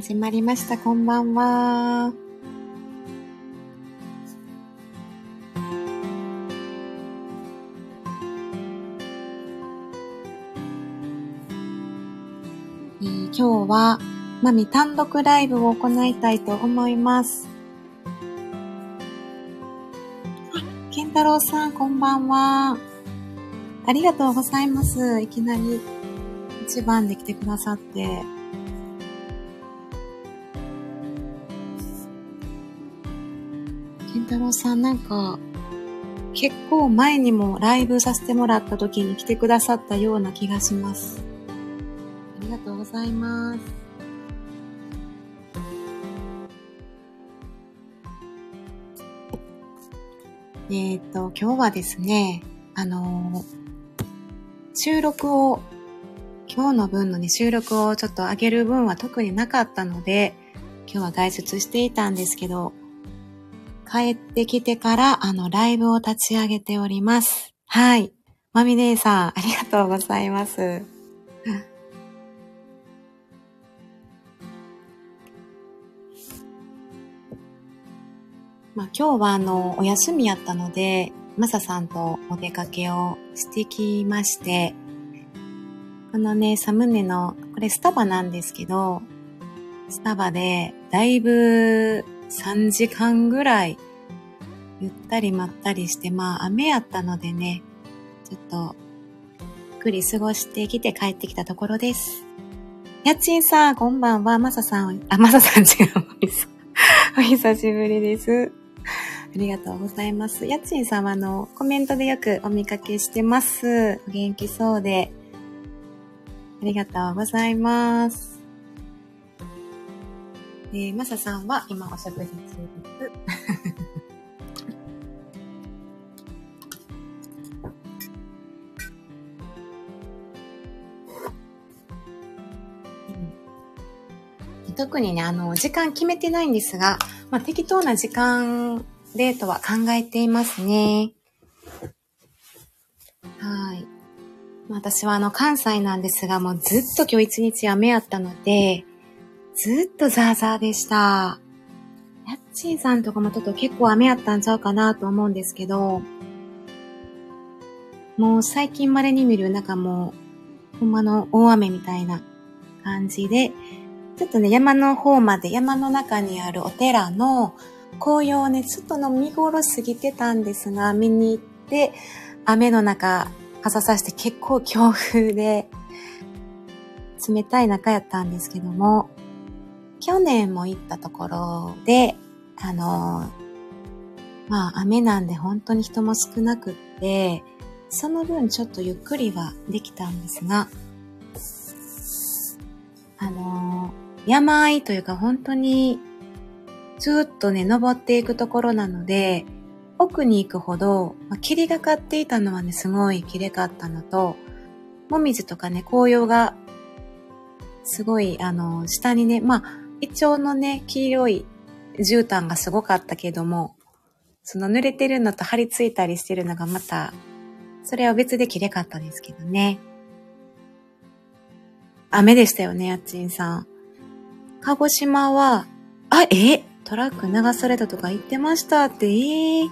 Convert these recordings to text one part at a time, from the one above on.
始まりました。こんばんは。えー、今日は、まみ単独ライブを行いたいと思います。健太郎さん、こんばんは。ありがとうございます。いきなり一番で来てくださって。健太郎さんなんか、結構前にもライブさせてもらった時に来てくださったような気がします。ありがとうございます。えっ、ー、と、今日はですね、あのー、収録を今日の分のね、収録をちょっと上げる分は特になかったので、今日は外出していたんですけど、帰ってきてから、あの、ライブを立ち上げております。はい。まみ姉さん、ありがとうございます。まあ、今日はあの、お休みやったので、まささんとお出かけをしてきまして、このね、サムネの、これスタバなんですけど、スタバでだいぶ3時間ぐらいゆったりまったりして、まあ雨やったのでね、ちょっとゆっくり過ごしてきて帰ってきたところです。やっちんさん、こんばんは。まささん、あ、まささん違う。お久しぶりです。ありがとうございます。やっちんさんはあの、コメントでよくお見かけしてます。お元気そうで。ありがとうございます。えー、まささんは今お食事中です。特にね、あの、時間決めてないんですが、まあ、適当な時間でとは考えていますね。はい。私はあの関西なんですが、もうずっと今日一日雨やったので、ずっとザーザーでした。やっちーさんとかもちょっと結構雨やったんちゃうかなと思うんですけど、もう最近稀に見るなんかもう、ほんまの大雨みたいな感じで、ちょっとね、山の方まで、山の中にあるお寺の紅葉をね、ちょっとの見頃過ぎてたんですが、見に行って、雨の中、傘さして結構強風で、冷たい中やったんですけども、去年も行ったところで、あの、まあ雨なんで本当に人も少なくって、その分ちょっとゆっくりはできたんですが、あの、山あいというか本当にずっとね、登っていくところなので、奥に行くほど、まあ、霧がかっていたのはね、すごい綺麗かったのと、もみじとかね、紅葉が、すごい、あの、下にね、まあ、イチョウのね、黄色い絨毯がすごかったけども、その濡れてるのと張り付いたりしてるのがまた、それは別で綺麗かったんですけどね。雨でしたよね、あっちんさん。鹿児島は、あ、え？トラック流されたとか言ってましたって、えー、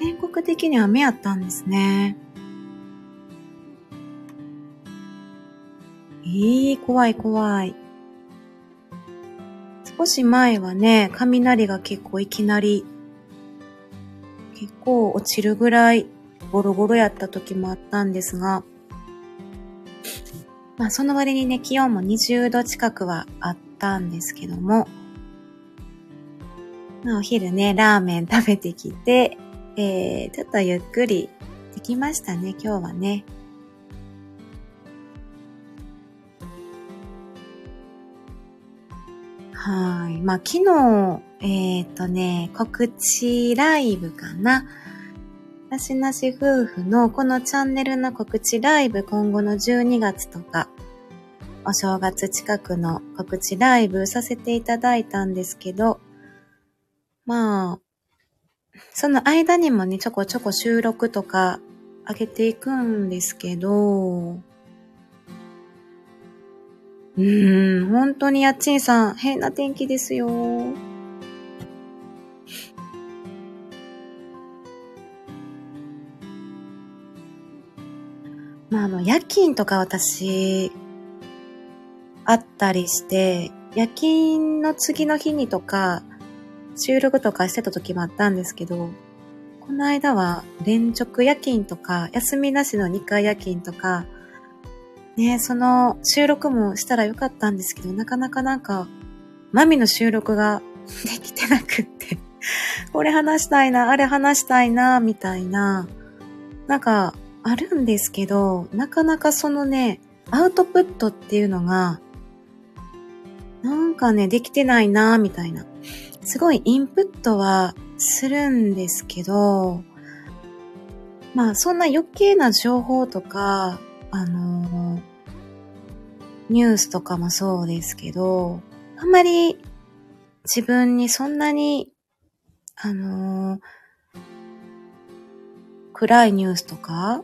全国的に雨やったんですね。ええー、怖い怖い。少し前はね、雷が結構いきなり、結構落ちるぐらいゴロゴロやった時もあったんですが、まあその割にね、気温も20度近くはあったんですけども、まあお昼ね、ラーメン食べてきて、えー、ちょっとゆっくりできましたね、今日はね。はい。まあ、昨日、えっ、ー、とね、告知ライブかな。なしなし夫婦のこのチャンネルの告知ライブ今後の12月とか、お正月近くの告知ライブさせていただいたんですけど、まあ、その間にもね、ちょこちょこ収録とか上げていくんですけど、うん、本当にやっちんさん、変な天気ですよ。まあ、あの、夜勤とか私、あったりして、夜勤の次の日にとか、収録とかしてた時もあったんですけど、この間は連続夜勤とか、休みなしの2回夜勤とか、ね、その収録もしたらよかったんですけど、なかなかなんか、マミの収録が できてなくって これ話したいな、あれ話したいな、みたいな、なんか、あるんですけど、なかなかそのね、アウトプットっていうのが、なんかね、できてないな、みたいな。すごいインプットはするんですけど、まあそんな余計な情報とか、あのニュースとかもそうですけど、あんまり自分にそんなに、あの暗いニュースとか、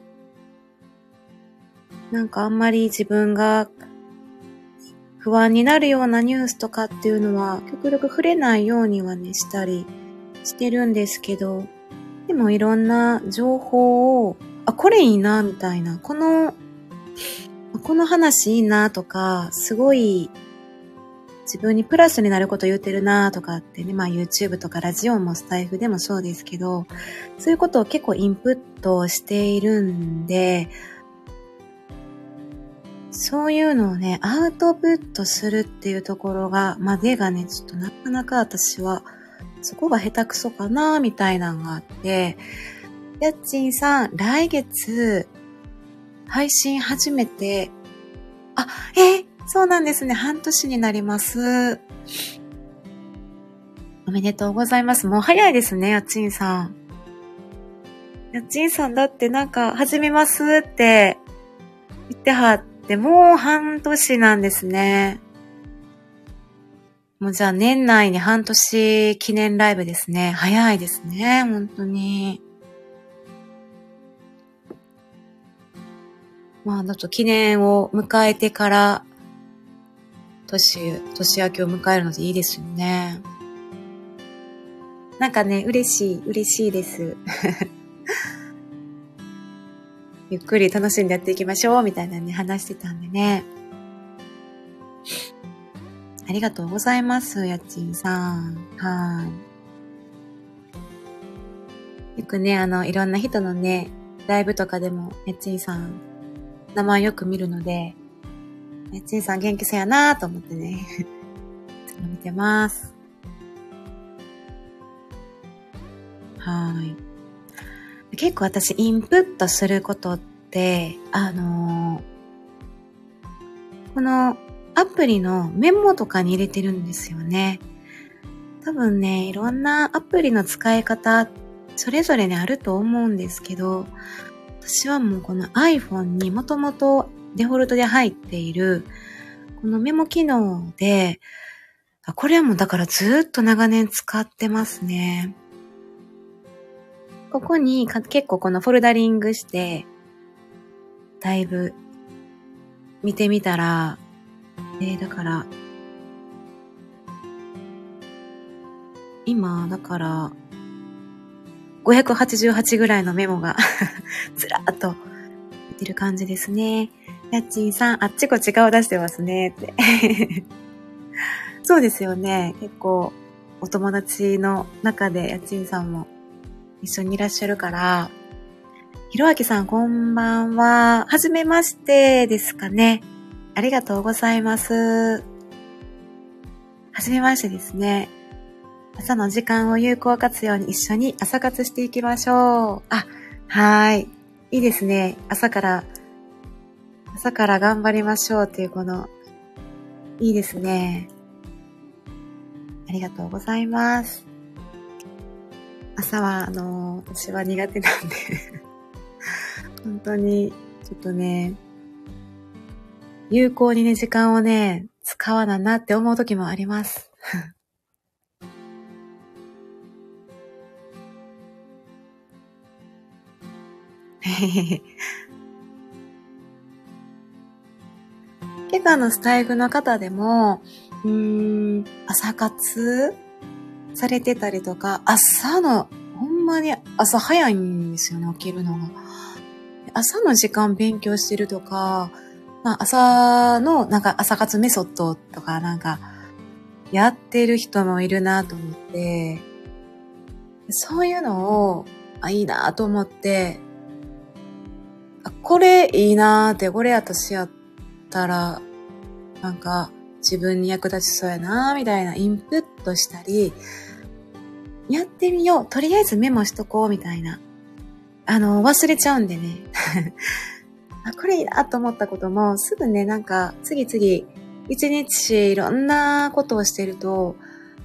なんかあんまり自分が不安になるようなニュースとかっていうのは極力触れないようにはね、したりしてるんですけど、でもいろんな情報を、あ、これいいな、みたいな、この、この話いいなとか、すごい自分にプラスになること言ってるなとかってね、まあ YouTube とかラジオもスタイフでもそうですけど、そういうことを結構インプットしているんで、そういうのをね、アウトプットするっていうところが、までがね、ちょっとなかなか私は、そこが下手くそかな、みたいなのがあって、やっちんさん、来月、配信初めて、あ、えー、そうなんですね。半年になります。おめでとうございます。もう早いですね、やっちんさん。やっちんさんだってなんか、始めますって言ってはっで、もう半年なんですね。もうじゃあ年内に半年記念ライブですね。早いですね、本当に。まあ、ちょっと記念を迎えてから、年、年明けを迎えるのでいいですよね。なんかね、嬉しい、嬉しいです。ゆっくり楽しんでやっていきましょう、みたいなね、話してたんでね。ありがとうございます、やっちんさん。はい。よくね、あの、いろんな人のね、ライブとかでも、やっちんさん、名前よく見るので、やっちんさん元気そうやなと思ってね、見てます。はい。結構私インプットすることって、あのー、このアプリのメモとかに入れてるんですよね。多分ね、いろんなアプリの使い方、それぞれにあると思うんですけど、私はもうこの iPhone にもともとデフォルトで入っている、このメモ機能で、これはもうだからずっと長年使ってますね。ここに結構このフォルダリングして、だいぶ見てみたら、えー、だから、今、だから、588ぐらいのメモが ずらーっと出てる感じですね。やっちんさん、あっちこっち顔出してますねって そうですよね。結構、お友達の中でやっちんさんも一緒にいらっしゃるから、ひろあきさんこんばんは。はじめましてですかね。ありがとうございます。はじめましてですね。朝の時間を有効活用に一緒に朝活していきましょう。あ、はい。いいですね。朝から、朝から頑張りましょうっていうこの、いいですね。ありがとうございます。朝は、あのー、私は苦手なんで 本当に、ちょっとね、有効にね、時間をね、使わななって思う時もあります。結構あの、スタイフの方でも、うん、朝活されてたりとか、朝の、ほんまに朝早いんですよね、起きるのが。朝の時間勉強してるとか、まあ朝のなんか朝活メソッドとかなんかやってる人もいるなと思って、そういうのを、あ、いいなと思って、あ、これいいなーって、これ私やったら、なんか自分に役立ちそうやなーみたいなインプットしたり、やってみよう。とりあえずメモしとこう、みたいな。あの、忘れちゃうんでね。あ、これいいなと思ったことも、すぐね、なんか、次々、一日いろんなことをしてると、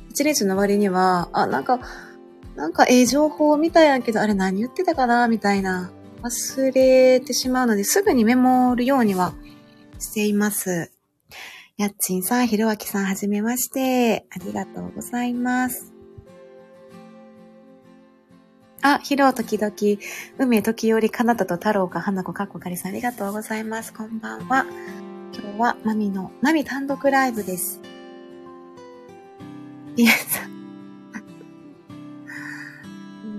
一日の終わりには、あ、なんか、なんかええ情報みたいやけど、あれ何言ってたかなみたいな、忘れてしまうので、すぐにメモるようにはしています。やっちんさん、ひろあきさん、はじめまして。ありがとうございます。あ、ひろ時々、海時折、かなたと太郎か、花子かっこかりさん、ありがとうございます。こんばんは。今日は、マミの、マミ単独ライブです。ピエンさん。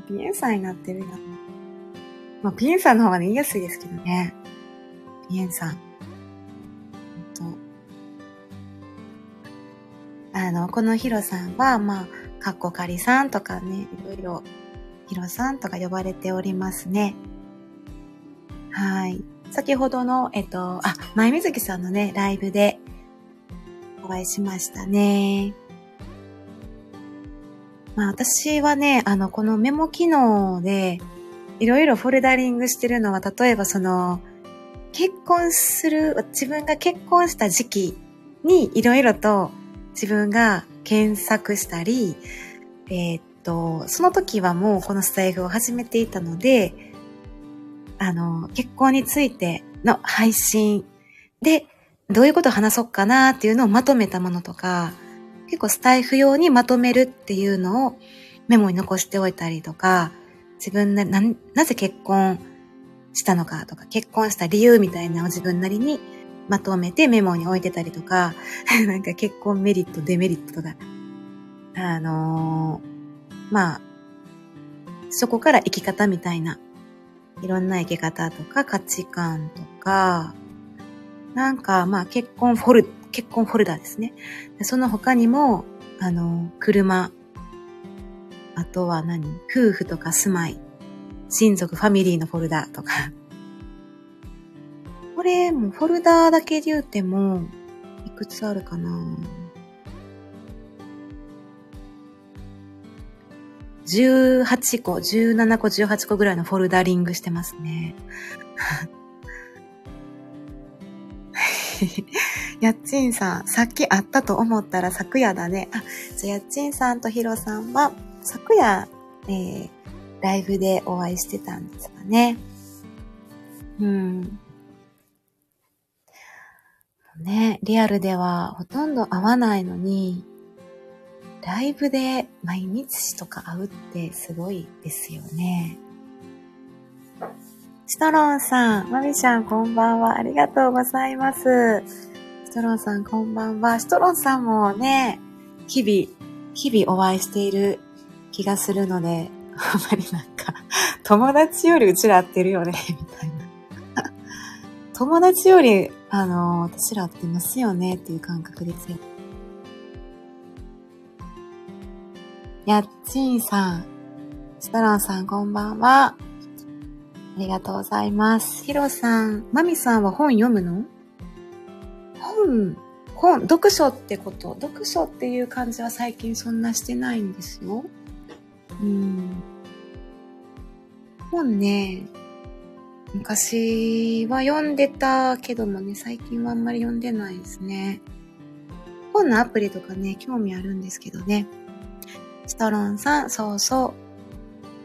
ピエンさんになってるよ。まあ、ピエンさんの方がね、言いやすいですけどね。ピエンさん。と。あの、このヒロさんは、まあ、かっこかりさんとかね、いろいろヒロさんとか呼ばれておりますね。はい。先ほどの、えっと、あ、前水木さんのね、ライブでお会いしましたね。まあ私はね、あの、このメモ機能で、いろいろフォルダリングしてるのは、例えばその、結婚する、自分が結婚した時期にいろいろと自分が検索したり、えー、と、その時はもうこのスタイフを始めていたので、あの、結婚についての配信で、どういうことを話そうかなっていうのをまとめたものとか、結構スタイフ用にまとめるっていうのをメモに残しておいたりとか、自分な、な、なぜ結婚したのかとか、結婚した理由みたいなのを自分なりにまとめてメモに置いてたりとか、なんか結婚メリット、デメリットとか、あのーまあ、そこから生き方みたいな、いろんな生き方とか価値観とか、なんか、まあ結婚フォル、結婚フォルダーですね。その他にも、あの、車、あとは何？夫婦とか住まい、親族、ファミリーのフォルダとか。これ、もフォルダだけで言うても、いくつあるかな？18個、17個、18個ぐらいのフォルダリングしてますね。やっちんさん、さっき会ったと思ったら昨夜だね。あ、じゃあやっちんさんとヒロさんは昨夜、えー、ライブでお会いしてたんですかね。うん。ね、リアルではほとんど会わないのに、ライブで毎日とか会うってすごいですよね。シトロンさん、マミちゃんこんばんは。ありがとうございます。シトロンさんこんばんは。シトロンさんもね、日々、日々お会いしている気がするので、あんまりなんか、友達よりうちら会ってるよね、みたいな。友達より、あの、私ら会ってますよね、っていう感覚ですよ。やっちんさん、ストロンさんこんばんは。ありがとうございます。ヒロさん、マミさんは本読むの？本、本、読書ってこと？読書っていう感じは最近そんなしてないんですよ。うん。本ね、昔は読んでたけどもね、最近はあんまり読んでないですね。本のアプリとかね、興味あるんですけどね。ストロンさん、そうそ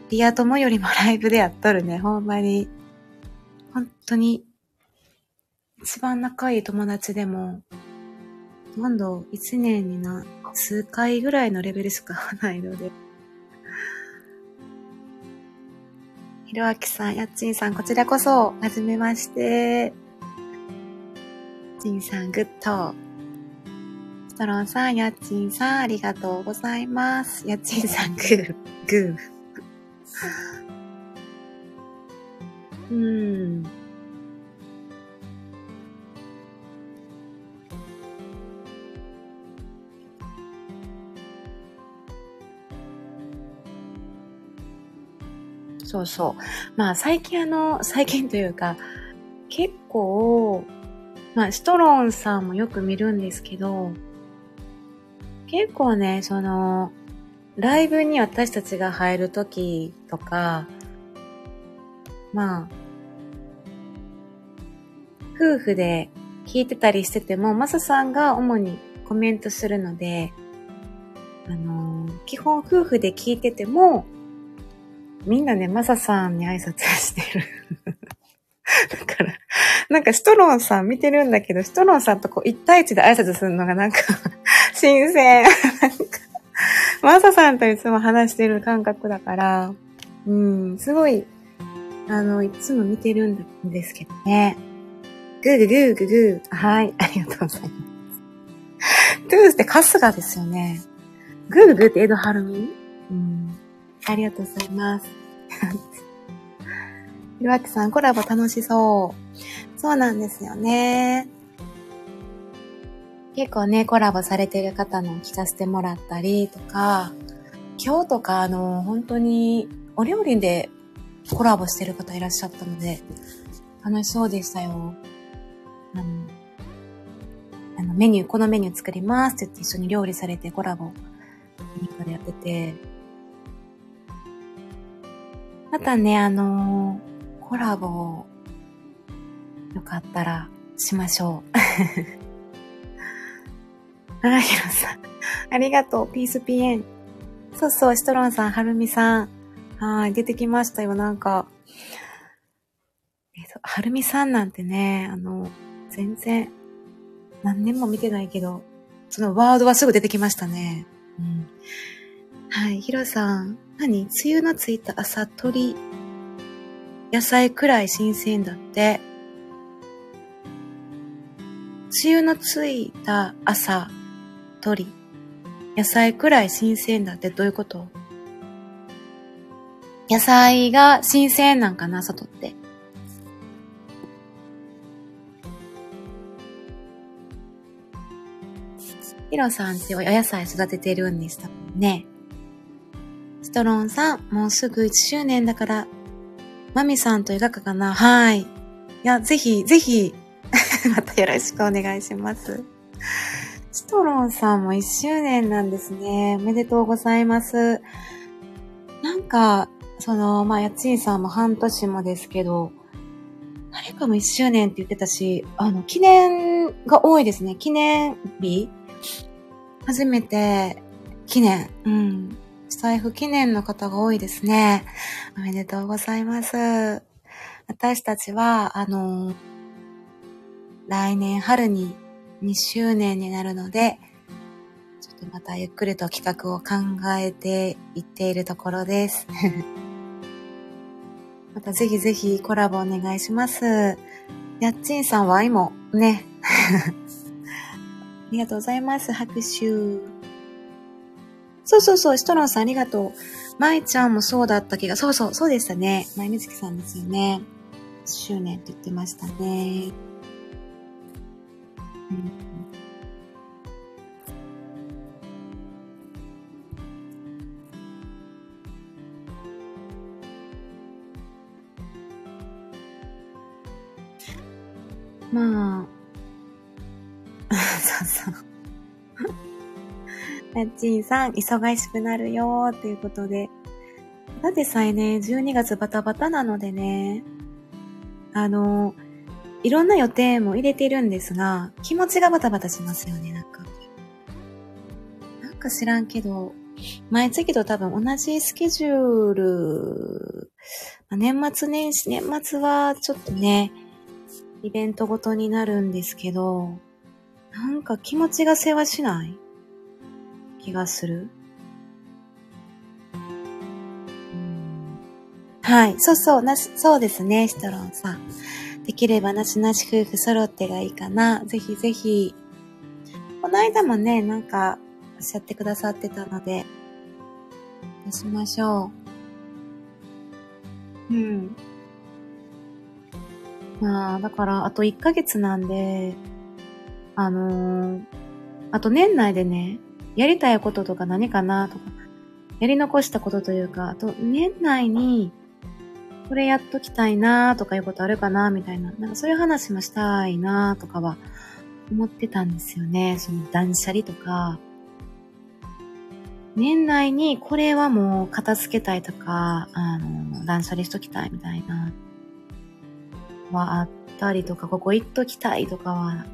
う。リア友よりもライブでやっとるね。ほんまに。本当に、一番仲いい友達でも、今度一年にな、数回ぐらいのレベルしかないので。ひろあきさん、やっちんさん、こちらこそ、はじめまして。ちんさん、グッド。ストロンさん、やっちんさん、ありがとうございます。やっちんさん、グー、グー。うん。そうそう。まあ最近あの、最近というか、結構、まあシトロンさんもよく見るんですけど、結構ね、その、ライブに私たちが入るときとか、まあ、夫婦で聞いてたりしてても、マサさんが主にコメントするので、あのー、基本夫婦で聞いてても、みんなね、マサさんに挨拶してる。だから、なんかシトロンさん見てるんだけど、シトロンさんとこう一対一で挨拶するのがなんか 新鮮。なんか、マサさんといつも話してる感覚だから、うん、すごい、あの、いつも見てるんですけどね。グーグーグーグーグー。はい、ありがとうございます。トゥースって春日ですよね。グーグーって江戸晴美？うん。ありがとうございます。ひろあきさん、コラボ楽しそう。そうなんですよね。結構ね、コラボされてる方の聞かせてもらったりとか、今日とかあの、本当にお料理でコラボしてる方いらっしゃったので、楽しそうでしたよ。あの、あのメニュー、このメニュー作りますって言って一緒に料理されてコラボ、何かでやってて、またね、あのー、コラボ、よかったらしましょう。あ、ひろさん。ありがとう。ピースピエン。そうそう、シトロンさん、はるみさん。はい、出てきましたよ、なんか。えっと、はるみさんなんてね、あの、全然、何年も見てないけど、そのワードはすぐ出てきましたね。うん。はい、ひろさん。何梅雨のついた朝鳥。野菜くらい新鮮だって。梅雨のついた朝鳥。野菜くらい新鮮だってどういうこと？野菜が新鮮なんかな、外って。ヒロさんってお野菜育ててるんでしたもんね。ストロンさん、もうすぐ1周年だから、マミさんと描くかな？はい。いや、ぜひ、ぜひ、またよろしくお願いします。ストロンさんも1周年なんですね。おめでとうございます。なんか、その、まあ、やちんさんも半年もですけど、誰かも1周年って言ってたし、あの、記念が多いですね。記念日初めて、記念。うん。財布記念の方が多いですね。おめでとうございます。私たちは、あの来年春に2周年になるので、ちょっとまたゆっくりと企画を考えていっているところです。またぜひぜひコラボお願いします。やっちんさんは今、ね。ありがとうございます。拍手。そうそうそう、シトロンさんありがとう。舞ちゃんもそうだった気が、そうそう、そうでしたね。舞みずきさんですよね。1周年って言ってましたね。うんまあ、そうそう。やっちんさん、忙しくなるよーっていうことで。ただでさえね、12月バタバタなのでね、あの、いろんな予定も入れてるんですが、気持ちがバタバタしますよね、なんか。なんか知らんけど、毎月と多分同じスケジュール、年末年始、年末はちょっとね、イベントごとになるんですけど、なんか気持ちが世話しない？気がする。はい。そうそう、なし、そうですね、シトロンさん。できればなしなし夫婦揃ってがいいかな。ぜひぜひ。この間もね、なんか、おっしゃってくださってたので、どうしましょう。うん。まあ、だから、あと1ヶ月なんで、あのー、あと年内でね、やりたいこととか何かなとか、やり残したことというか、あと年内に、これやっときたいなとかいうことあるかなみたいな。なんかそういう話もしたいなとかは思ってたんですよね。その断捨離とか。年内にこれはもう片付けたいとか、あの、断捨離しときたいみたいな、はあったりとか、ここ行っときたいとかは、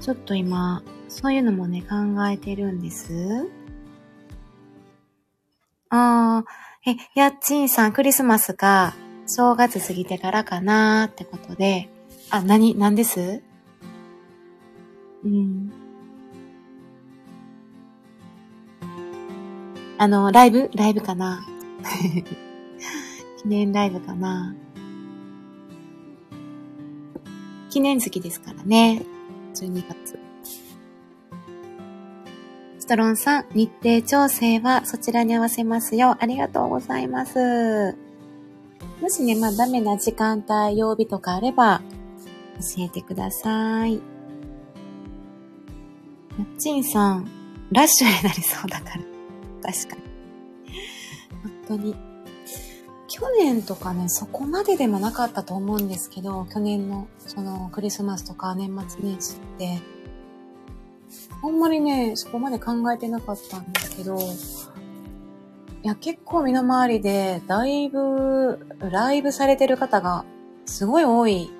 ちょっと今、そういうのもね、考えてるんです。ああ、え、やっちんさん、クリスマスか、正月過ぎてからかなーってことで、あ、なに、なんです？うん。あの、ライブ？ライブかな？記念ライブかな？記念月ですからね。12月。ストロンさん、日程調整はそちらに合わせますよ。ありがとうございます。もしね、まあダメな時間帯、曜日とかあれば、教えてください。やっちんさん、ラッシュになりそうだから。確かに。本当に。去年とかね、そこまででもなかったと思うんですけど、去年のそのクリスマスとか年末年始って、あんまりね、そこまで考えてなかったんですけど、いや、結構身の回りで、だいぶ、ライブされてる方がすごい多い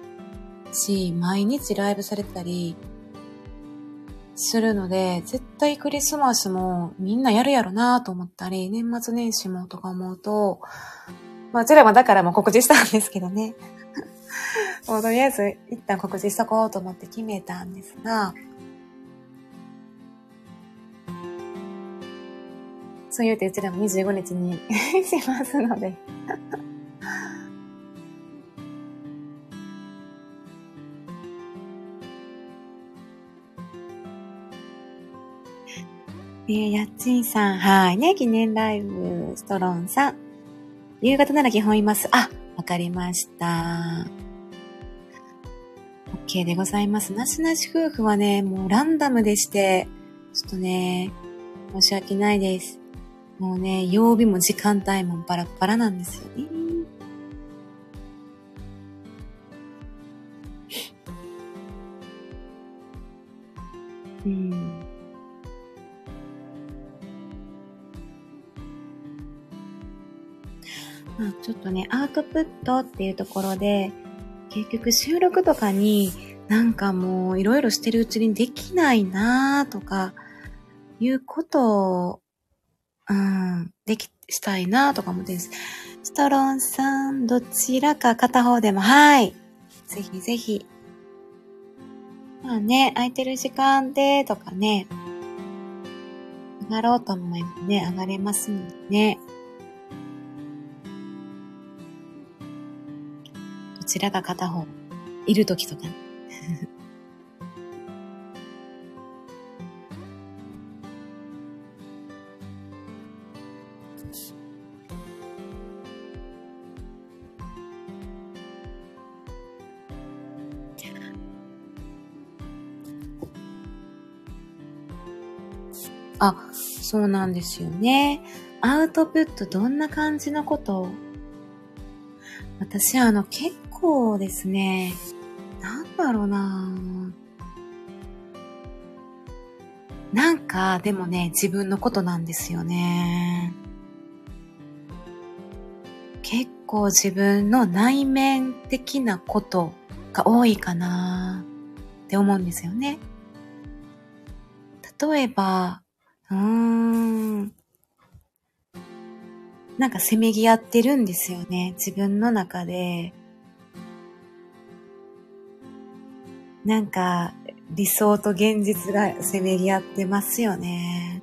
し、毎日ライブされてたりするので、絶対クリスマスもみんなやるやろなと思ったり、年末年始もとか思うと、まあ、うちらもだからもう告知したんですけどね。もうとりあえず一旦告知しとこうと思って決めたんですが、そう言うてうちらも25日に しますので えー、やっちんさん、はい。ね、記念ライブ、ストロンさん。夕方なら基本います。あ、わかりました。OK でございます。なしなし夫婦はね、もうランダムでして、ちょっとね、申し訳ないです。もうね、曜日も時間帯もバラバラなんですよね。うん。まあ、ちょっとね、アウトプットっていうところで、結局収録とかになんかもういろいろしてるうちにできないなーとか、いうことをうん、でき、したいなーとか思ってるんです。ストロンさん、どちらか片方でも、はい。ぜひぜひ。まあね、空いてる時間でとかね、上がろうと思えばね、上がれますもんね。らか片方、いるときとかね。あ、そうなんですよね。アウトプットどんな感じのこと私あの結構ですね、なんだろうななんかでもね、自分のことなんですよね。結構自分の内面的なことが多いかなって思うんですよね。例えば、うーん。なんかせめぎ合ってるんですよね。自分の中で。なんか理想と現実がせめぎ合ってますよね。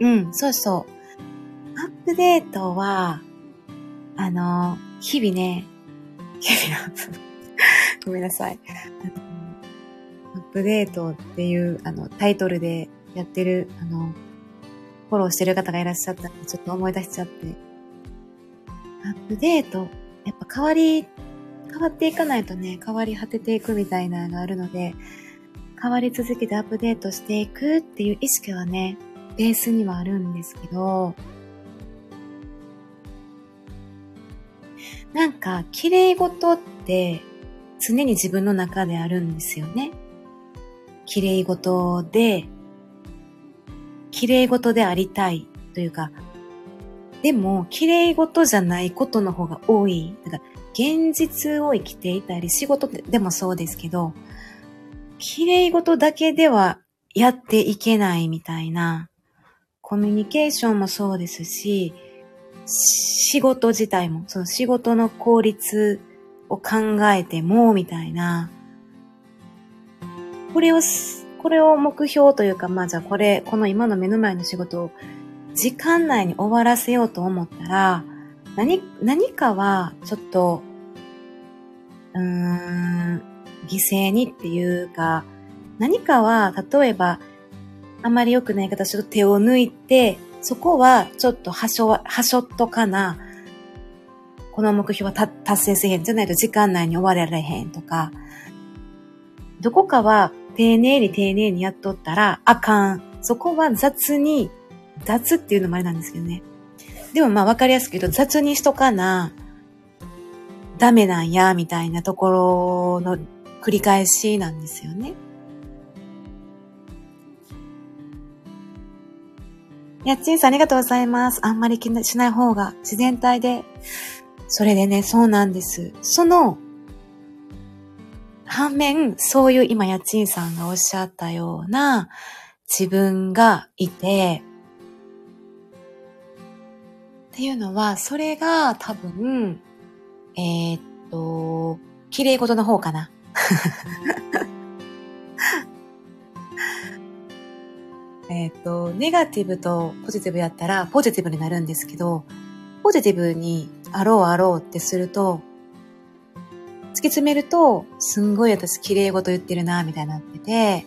うん、そうそう。アップデートは、あの、日々ね、日々アップ。ごめんなさい。アップデートっていう、あの、タイトルでやってる、あの、フォローしてる方がいらっしゃったんで、ちょっと思い出しちゃって。アップデート、やっぱ変わり、変わっていかないとね、変わり果てていくみたいなのがあるので、変わり続けてアップデートしていくっていう意識はね、ベースにはあるんですけど、なんか、綺麗事って常に自分の中であるんですよね。綺麗事で、綺麗事でありたいというか、でも、綺麗事じゃないことの方が多い。だから現実を生きていたり、仕事でもそうですけど、綺麗事だけではやっていけないみたいな、コミュニケーションもそうですし、仕事自体も、その仕事の効率を考えても、みたいな、これを、これを目標というか、まあじゃあこれ、この今の目の前の仕事を時間内に終わらせようと思ったら、何、何かはちょっと、うーん、犠牲にっていうか、何かは、例えば、あまり良くない形で手を抜いて、そこはちょっとはしょ、はしょっとかな。この目標は達成せへんじゃないと時間内に終われられへんとか、どこかは丁寧に丁寧にやっとったらあかん。そこは雑に、雑っていうのもあれなんですけどね。でもまあわかりやすく言うと雑にしとかな、ダメなんや、みたいなところの繰り返しなんですよね。やっちんさんありがとうございます。あんまり気にしない方が自然体で。それでね、そうなんです。その、反面、そういう今、やっちんさんがおっしゃったような自分がいて、っていうのは、それが多分、えー、っと、綺麗事の方かな。えっと、ネガティブとポジティブやったらポジティブになるんですけど、ポジティブにあろうあろうってすると、突き詰めると、すんごい私綺麗事言ってるな、みたいになってて、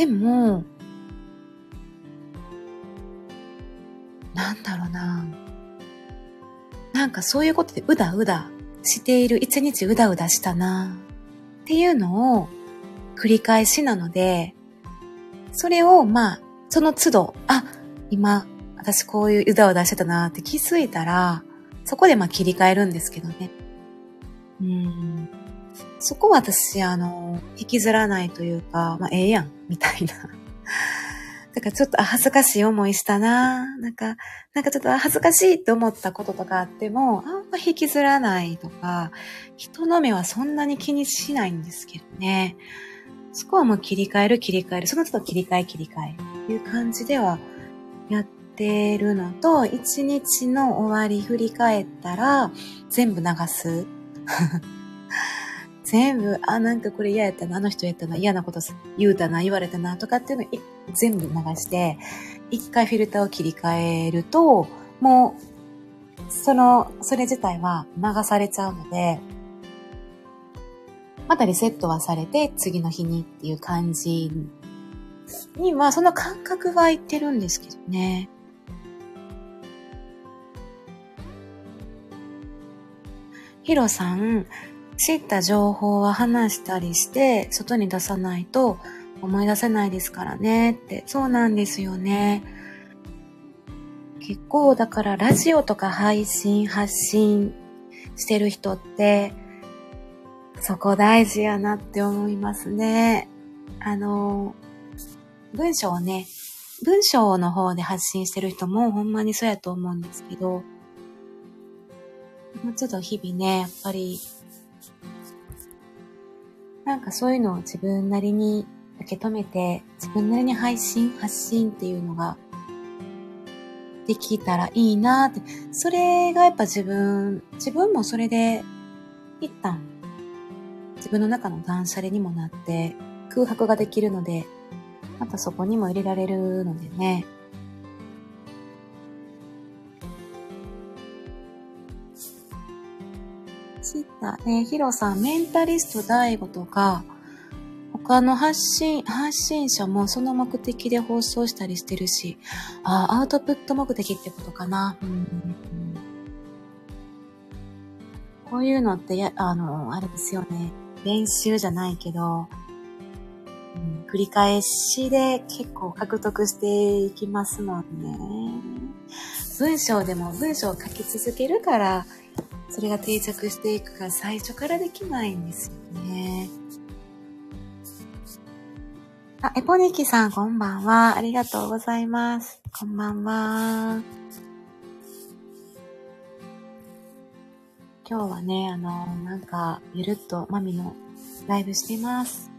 でも、なんだろうな。なんかそういうことでうだうだしている、一日うだうだしたなっていうのを繰り返しなので、それをまあ、その都度、あ、今、私こういううだうだしてたなって気づいたら、そこでまあ切り替えるんですけどね。うん。そこは私、あの、引きずらないというか、まあ、ええやん、みたいな だからちょっと恥ずかしい思いしたななんか、なんかちょっと恥ずかしいって思ったこととかあっても、あんま引きずらないとか、人の目はそんなに気にしないんですけどね。そこはもう切り替える切り替える。その都度切り替え切り替え。っていう感じではやってるのと、一日の終わり振り返ったら、全部流す。全部、あ、なんかこれ嫌やったな、あの人やったな、嫌なこと言うたな、言われたな、とかっていうのを全部流して、一回フィルターを切り替えると、もう、その、それ自体は流されちゃうので、またリセットはされて、次の日にっていう感じには、その感覚はいってるんですけどね。ヒロさん、知った情報は話したりして、外に出さないと思い出せないですからねって。そうなんですよね。結構だからラジオとか配信、発信してる人って、そこ大事やなって思いますね。あの、文章をね、文章の方で発信してる人もほんまにそうやと思うんですけど、もうちょっと日々ね、やっぱりなんかそういうのを自分なりに受け止めて、自分なりに配信、発信っていうのができたらいいなって、それがやっぱ自分、自分もそれで一旦自分の中の断捨離にもなって空白ができるので、またそこにも入れられるのでね。知った。えー、ヒロさん、メンタリスト大悟とか、他の発信、発信者もその目的で放送したりしてるし、あアウトプット目的ってことかな。うん、こういうのってや、あの、あれですよね。練習じゃないけど、うん、繰り返しで結構獲得していきますもんね。文章でも文章を書き続けるから、それが定着していくから最初からできないんですよね。あ、エポニキさんこんばんは。ありがとうございます。こんばんは。今日はね、あの、なんか、ゆるっとマミのライブしています。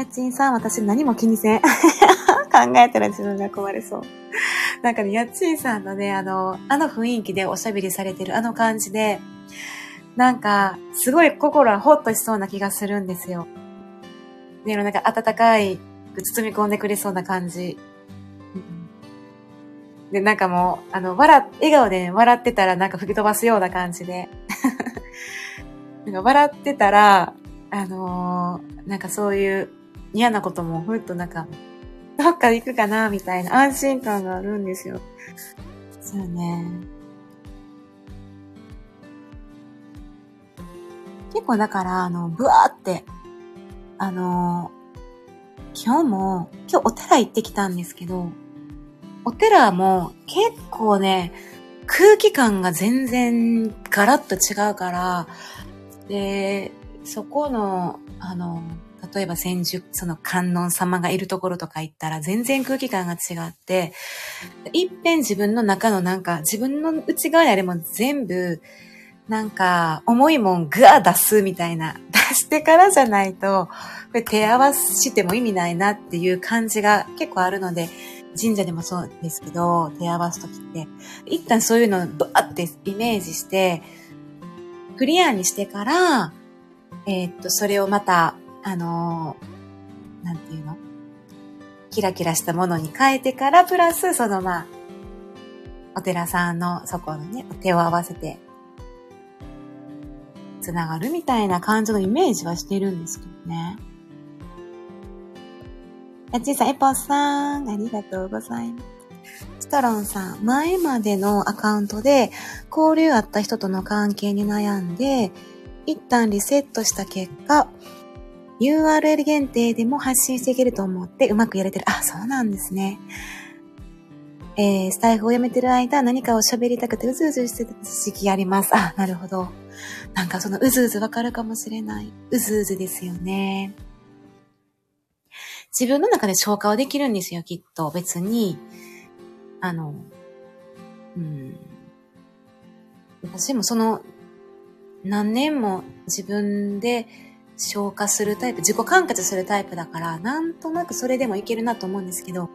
やっちんさん、私何も気にせん。考えたら自分が壊れそう。なんかね、やっちんさんのね、あの、あの雰囲気でおしゃべりされてるあの感じで、なんか、すごい心はほっとしそうな気がするんですよ。で、なんか温かい、包み込んでくれそうな感じ。で、なんかもう、あの、笑、笑顔で、ね、笑ってたらなんか吹き飛ばすような感じで。なんか笑ってたら、あのー、なんかそういう嫌なこともふっとなんかどっか行くかなみたいな安心感があるんですよ。そうね。結構だから、あの、ブワーって、あの今日も、今日お寺行ってきたんですけど、お寺も結構ね、空気感が全然ガラッと違うから、で、そこの、あの、例えば千住、その観音様がいるところとか行ったら全然空気感が違って、いっぺん自分の中のなんか、自分の内側にあれも全部、なんか、重いもんぐわ出すみたいな、出してからじゃないと、これ手合わしても意味ないなっていう感じが結構あるので、神社でもそうですけど、手合わすときって、一旦そういうのをバーってイメージして、クリアにしてから、えー、っと、それをまたあのー、なんていうの？キラキラしたものに変えてから、プラス、そのまあ、お寺さんのそこのね、手を合わせて、つながるみたいな感じのイメージはしてるんですけどね。やちいさん、エポさん、ありがとうございます。ストロンさん、前までのアカウントで交流あった人との関係に悩んで、一旦リセットした結果、URL 限定でも発信していけると思ってうまくやれてる。あ、そうなんですね。えー、スタイフをやめてる間、何かを喋りたくてうずうずしてた時期あります。あ、なるほど。なんかそのうずうずわかるかもしれない。うずうずですよね。自分の中で消化はできるんですよ、きっと。別に、あの、うん。私もその、何年も自分で消化するタイプ、自己完結するタイプだから、なんとなくそれでもいけるなと思うんですけど、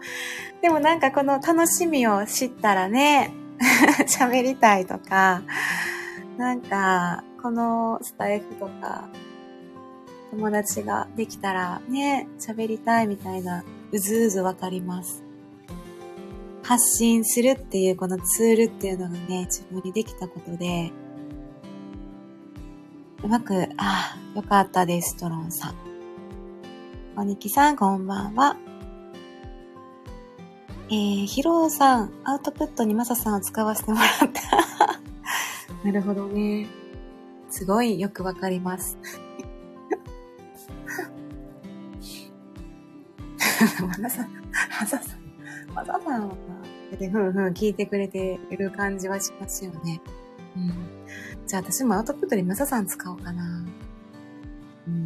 でもなんかこの楽しみを知ったらね、喋りたいとか、なんか、このスタイフとか、友達ができたらね、喋りたいみたいな、うずうずわかります。発信するっていうこのツールっていうのがね、自分にできたことで、うまく、ああ、よかったです、トロンさん。おにきさん、こんばんは。えー、ヒロさん、アウトプットにマサさんを使わせてもらった。なるほどね。すごいよくわかります。マサさん、マサさん、マサさんは、ふんふん聞いてくれている感じはしますよね。うん。じゃあ私もアウトプットにマサさん使おうかな。うん。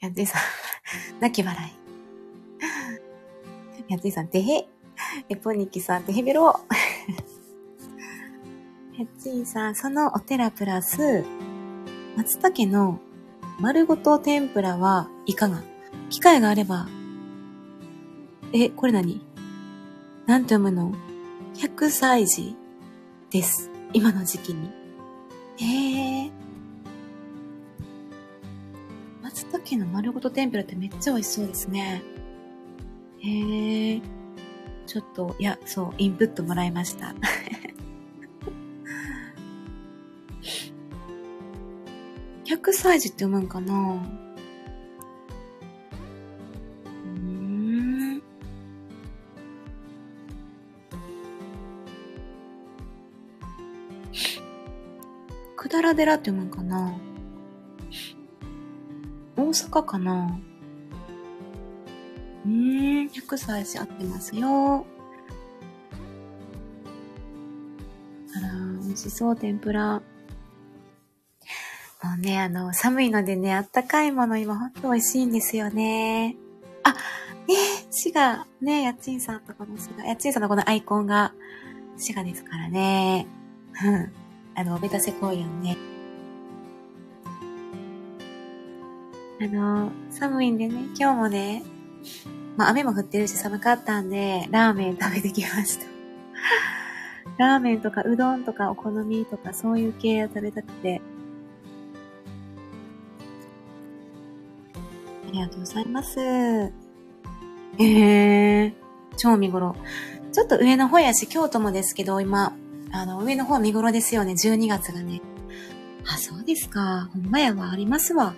やってさん、泣き笑い。やってさん、てへ。えぽにきさん、てへべろ。やっちーさん、そのお寺プラス、松茸の丸ごと天ぷらはいかが？機会があれば、え、これ何？なんて読むの ?100 歳児です。今の時期に。へえ。松茸の丸ごと天ぷらってめっちゃ美味しそうですね。へえ。ちょっと、いや、そう、インプットもらいました。100歳児って読むんかな？くだら寺って読むんかな？大阪かな？うん、100歳児合ってますよ。あら、美味しそう、天ぷら。もうね、あの、寒いのでね、あったかいもの今ほんと美味しいんですよね。あ、ね、滋賀、ね、やっちんさんとこの滋賀、やっちんさんのこのアイコンが滋賀ですからね。うん。あの、おべたせ公園ね。あの、寒いんでね、今日もね、まあ雨も降ってるし寒かったんで、ラーメン食べてきました。ラーメンとかうどんとかお好みとかそういう系を食べたくて。ありがとうございます。えー、超見頃。ちょっと上の方やし、京都もですけど、今、あの、上の方見頃ですよね、12月がね。あ、そうですか。ほんまやわ、ありますわ。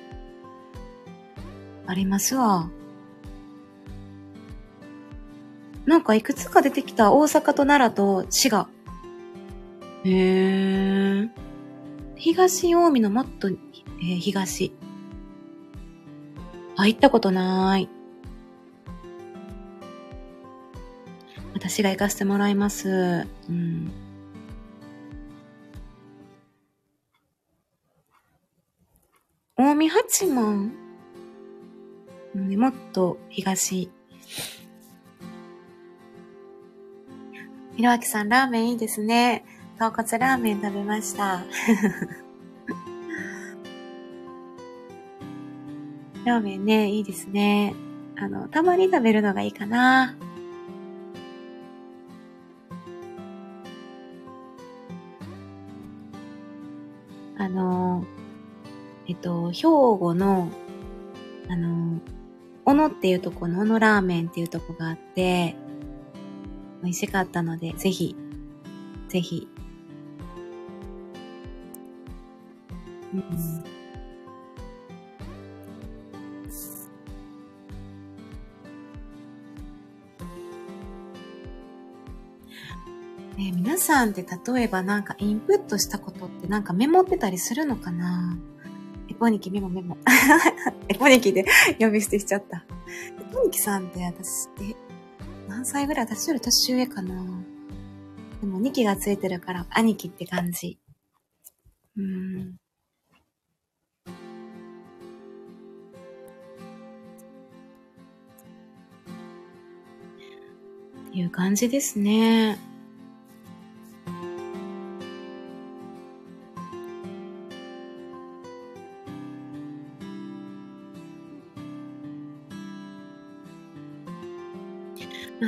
ありますわ。なんかいくつか出てきた大阪と奈良と滋賀。へー。東近江のもっと、えー、東。あ、行ったことない。私が行かせてもらいます。うん。近江八幡、もっと東。ひろあきさん、ラーメンいいですね。豚骨ラーメン食べました。ラーメンね、いいですね。あの、たまに食べるのがいいかな。兵庫の、あの、小野っていうとこの小野ラーメンっていうとこがあって、美味しかったので、ぜひ、ぜひ。うん、ね、皆さんって例えばなんかインプットしたことってなんかメモってたりするのかな？ポニキメモメモ。エポニキで呼び捨てしちゃった。エポニキさんって私、え、何歳ぐらい？私より年上かなでも2期がついてるから兄貴って感じ。うん。っていう感じですね。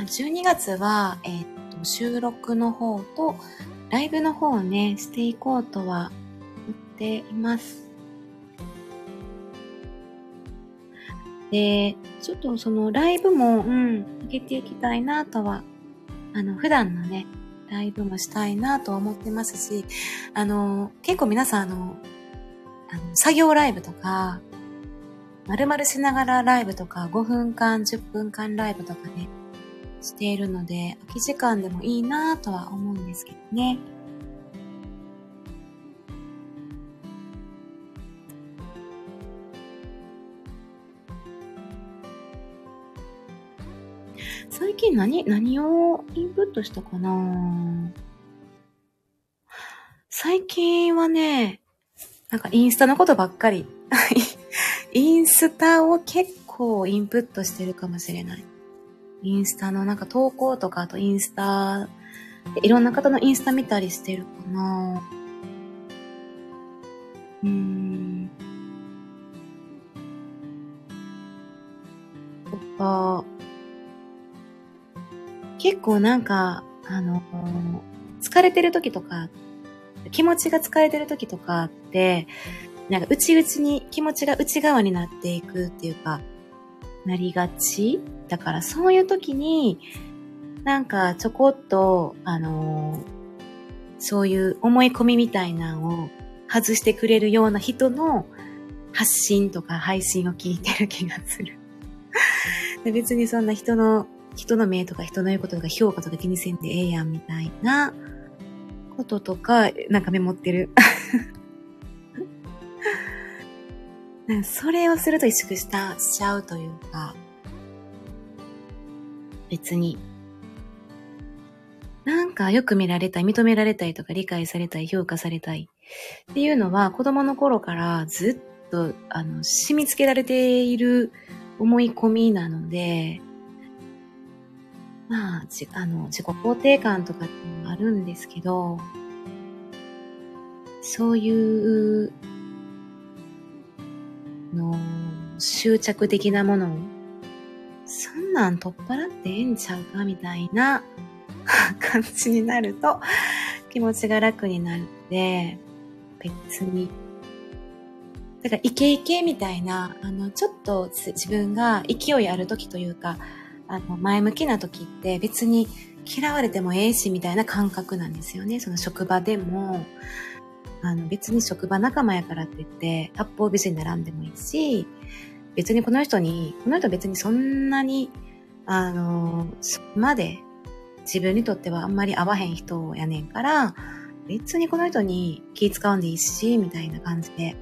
12月は、えー、っと、収録の方と、ライブの方をね、していこうとは思っています。で、ちょっとそのライブも、うん、上げていきたいなとは、あの、普段のね、ライブもしたいなと思ってますし、あの、結構皆さんあの、あの作業ライブとか、丸々しながらライブとか、5分間、10分間ライブとかね、しているので、空き時間でもいいなぁとは思うんですけどね。最近何、何をインプットしたかな？最近はね、なんかインスタのことばっかり。インスタを結構インプットしてるかもしれない。インスタのなんか投稿とか、あとインスタ、いろんな方のインスタ見たりしてるかなうーん。とか、結構なんか、あの、疲れてる時とか、気持ちが疲れてる時とかって、なんか内々に気持ちが内側になっていくっていうか、なりがちだからそういう時に、なんかちょこっと、あの、そういう思い込みみたいなのを外してくれるような人の発信とか配信を聞いてる気がする。で別にそんな人の、人の目とか人の言うこととか評価とか気にせんでええやんみたいなこととか、なんかメモってる。それをすると萎縮した、しちゃうというか、別に、なんかよく見られたい、認められたいとか理解されたい、評価されたい。っていうのは子供の頃からずっと、あの、染み付けられている思い込みなので、まあ、じあの自己肯定感とかっていうのもあるんですけど、そういうの、執着的なものを、そんなん取っ払ってええんちゃうか？みたいな 感じになると気持ちが楽になるので、別に。だからイケイケみたいな、あの、ちょっと自分が勢いある時というか、あの、前向きな時って別に嫌われてもええしみたいな感覚なんですよね。その職場でも、あの別に職場仲間やからって言って八方美人並んでもいいし、別にこの人に、この人別にそんなに、あの、そこまで自分にとってはあんまり合わへん人やねんから、別にこの人に気使うんでいいし、みたいな感じで。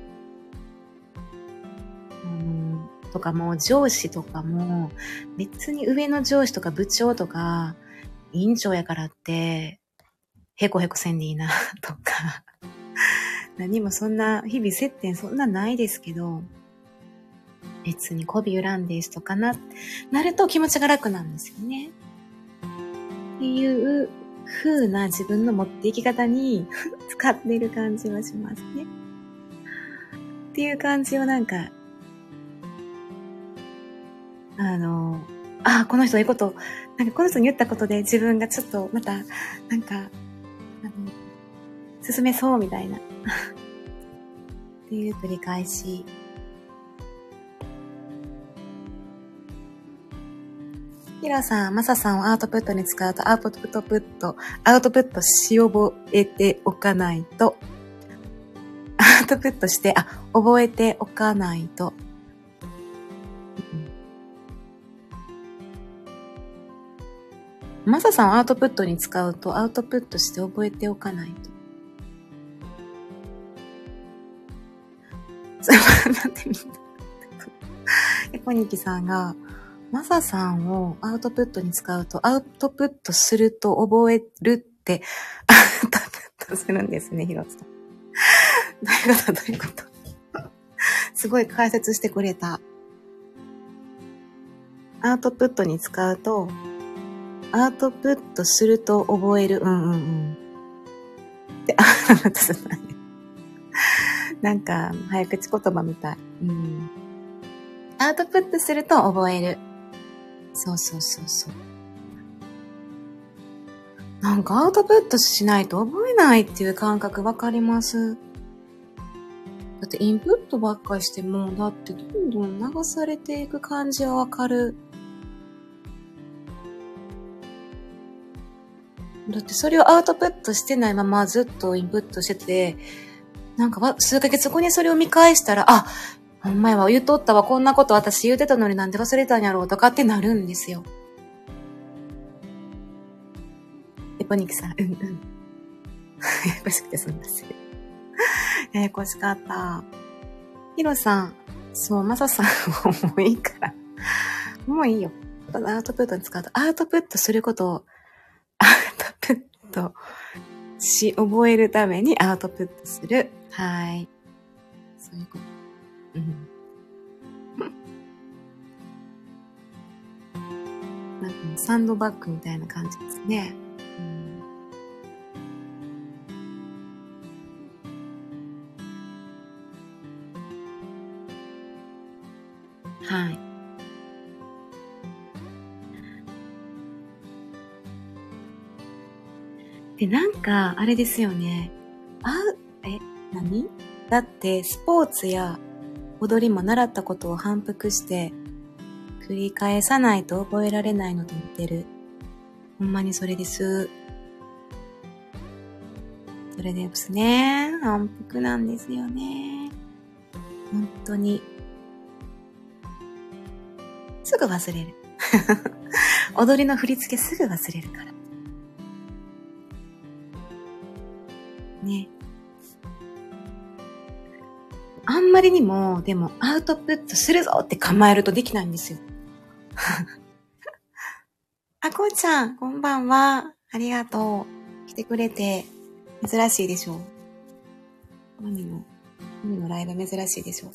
うん、とかもう上司とかも、別に上の上司とか部長とか、委員長やからって、へこへこせんでいいな、とか。何もそんな、日々接点そんなないですけど、別に媚び恨んでしとかな、なると気持ちが楽なんですよね。っていう風な自分の持っていき方に 使ってる感じはしますね。っていう感じをなんか、あの、ああ、この人いいこと、なんかこの人に言ったことで自分がちょっとまた、なんか、あの、進めそうみたいな っていう繰り返し。ヒロさん、マサさんをアウトプットに使うとアウトプットプット、アウトプットし覚えておかないと、アウトプットして、あ、覚えておかないと。マサさんをアウトプットに使うとアウトプットして覚えておかないと。エコニキさんが、マサさんをアウトプットに使うと、アウトプットすると覚えるって、アウトプットするんですね、ヒロさん。どういうこと？どういうこと？すごい解説してくれた。アウトプットに使うと、アウトプットすると覚える。うんうんうん。で、あ、私何なんか、早口言葉みたい。うん。アウトプットすると覚える。そうそうそうそう。なんかアウトプットしないと覚えないっていう感覚わかりますだってインプットばっかりしても、だってどんどん流されていく感じはわかる。だってそれをアウトプットしてないままずっとインプットしてて、なんか数ヶ月後にそれを見返したら、あ、お前は言うとったわ、こんなこと私言うてたのになんで忘れたんやろうとかってなるんですよ。エポニキさん、うんうん。ややこしくてすみません。ややこしかった。ヒロさん、そう、マサさん、もういいから。もういいよ。アウトプットに使うと、アウトプットすることを、アウトプットし、覚えるためにアウトプットする。はい。そういうこと。うん。なんかサンドバッグみたいな感じですね。うん、はい。で、なんか、あれですよね。あ、え、何？だってスポーツや踊りも習ったことを反復して繰り返さないと覚えられないのと似てる。ほんまにそれです。それですね。反復なんですよね。本当に。すぐ忘れる。踊りの振り付けすぐ忘れるから。ね。あんまりにも、でも、アウトプットするぞって構えるとできないんですよ。あ、こうちゃん、こんばんは。ありがとう。来てくれて、珍しいでしょ。マミの、マミのライブ珍しいでしょ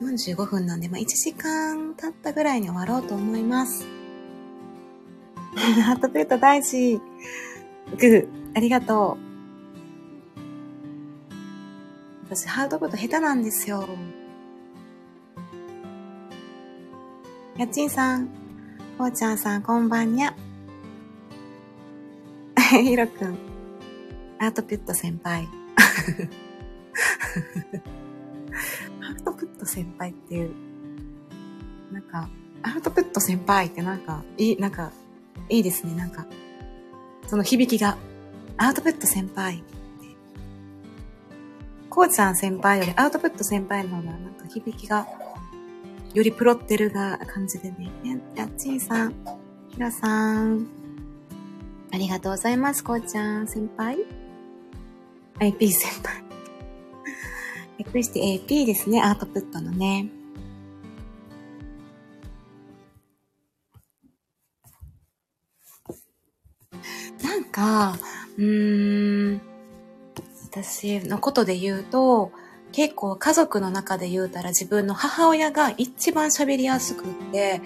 う。45分なんで、まあ、1時間経ったぐらいに終わろうと思います。ハットプレート大事。グー、ありがとう。私、ハードボード下手なんですよ。やっちんさん、こうちゃんさん、こんばんにゃ。ひろくん、アートプット先輩。アートプット先輩っていう、なんか、アートプット先輩ってなんか、いい、なんか、いいですね、なんか。その響きが、アウトプット先輩。こうちゃん先輩よりアウトプット先輩の方がなんか響きがよりプロってるが感じでね。や、っちんさん、ひろさん、ありがとうございます、こうちゃん先輩。IP 先輩。略して AP ですね、アートプットのね。なんか、うーん、私のことで言うと、結構家族の中で言うたら自分の母親が一番喋りやすくって、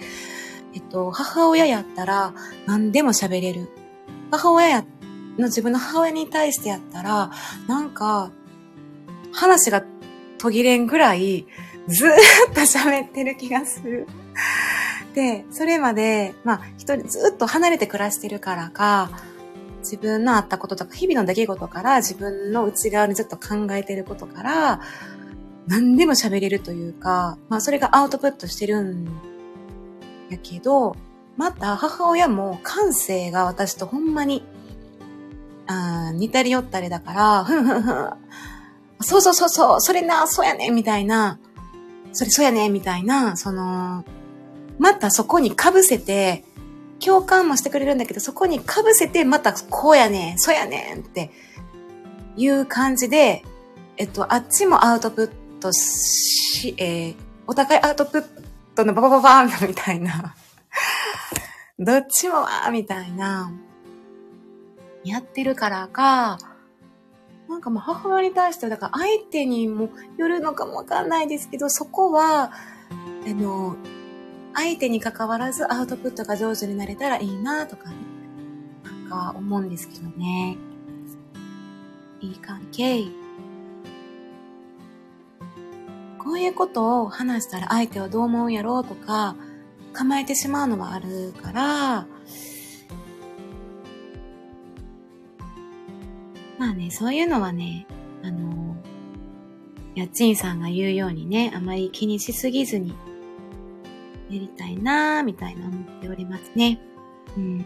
えっと、母親やったら何でも喋れる。母親や、の自分の母親に対してやったら、なんか、話が途切れんぐらい、ずーっと喋ってる気がする。で、それまで、まあ、一人ずっと離れて暮らしてるからか、自分のあったこととか、日々の出来事から自分の内側にずっと考えてることから、何でも喋れるというか、まあそれがアウトプットしてるんやけど、また母親も感性が私とほんまに、あ似たり寄ったりだから、ふんふんふん。そうそうそうそう、それな、そうやね、みたいな、それそうやね、みたいな、その、またそこに被せて、共感もしてくれるんだけど、そこに被せて、またこうやねん、そうやねんっていう感じで、えっと、あっちもアウトプットし、えー、お互いアウトプットのババババーンみたいな。どっちもわーみたいな。やってるからか、なんかもう母親に対しては、だから相手にもよるのかもわかんないですけど、そこは、あの、相手に関わらずアウトプットが上手になれたらいいなとかね、なんか思うんですけどね。いい関係。こういうことを話したら相手はどう思うんやろうとか、構えてしまうのはあるから、まあね、そういうのはね、あの、やっちんさんが言うようにね、あまり気にしすぎずにやりたいなぁ、みたいな思っておりますね。うん。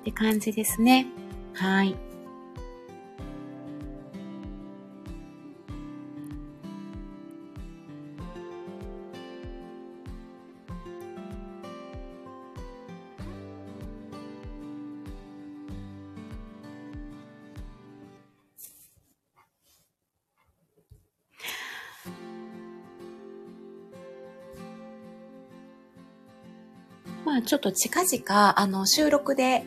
って感じですね。はい。ちょっと近々、あの、収録で、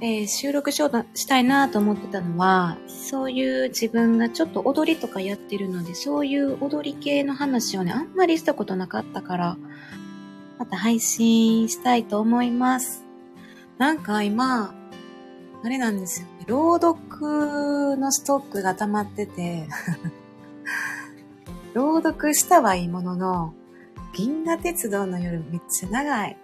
えー、収録しようとしたいなと思ってたのは、そういう自分がちょっと踊りとかやってるので、そういう踊り系の話をね、あんまりしたことなかったから、また配信したいと思います。なんか今、あれなんですよね。朗読のストックが溜まってて 朗読したはいいものの、銀河鉄道の夜めっちゃ長い。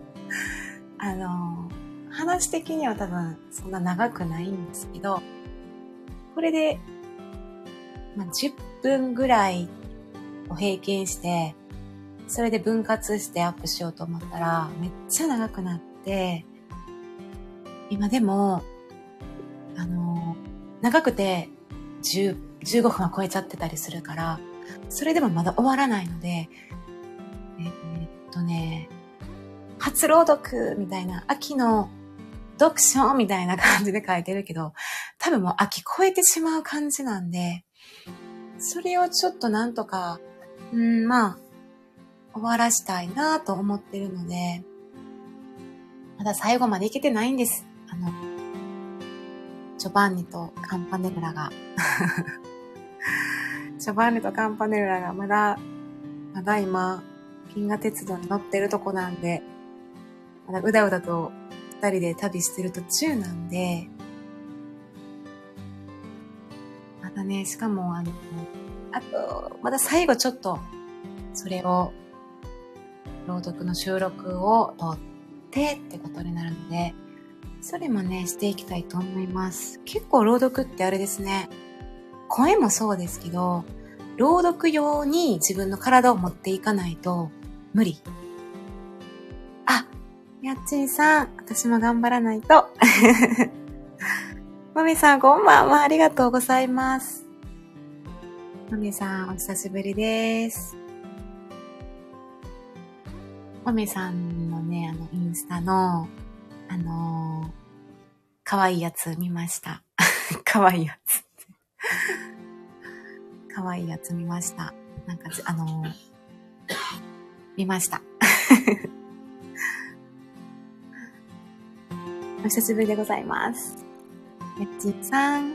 あの、話的には多分そんな長くないんですけど、これで、まあ、10分ぐらいを平均して、それで分割してアップしようと思ったら、めっちゃ長くなって、今でも、あの、長くて10、15分は超えちゃってたりするから、それでもまだ終わらないので、えー、っとね、初朗読みたいな、秋の読書みたいな感じで書いてるけど、多分もう秋超えてしまう感じなんで、それをちょっとなんとか、うん、まあ、終わらしたいなと思ってるので、まだ最後までいけてないんです。あの、ジョバンニとカンパネラが。ジョバンニとカンパネルラがまだ、まだ今、銀河鉄道に乗ってるとこなんで、まだうだうだと二人で旅してる途中なんで、まだね、しかもあの、あと、まだ最後ちょっと、それを、朗読の収録を撮ってってことになるので、それもね、していきたいと思います。結構朗読ってあれですね、声もそうですけど、朗読用に自分の体を持っていかないと無理あやっちんさん、私も頑張らないと。まみさん、こんばんは。ありがとうございます。まみさん、お久しぶりです。まみさんのね、あの、インスタの、あのー、かわいやつ見ました。かわいいやつ。かわいいやつ見ました。なんか、あのー、見ました。お久しぶりでございます。やっちーさん。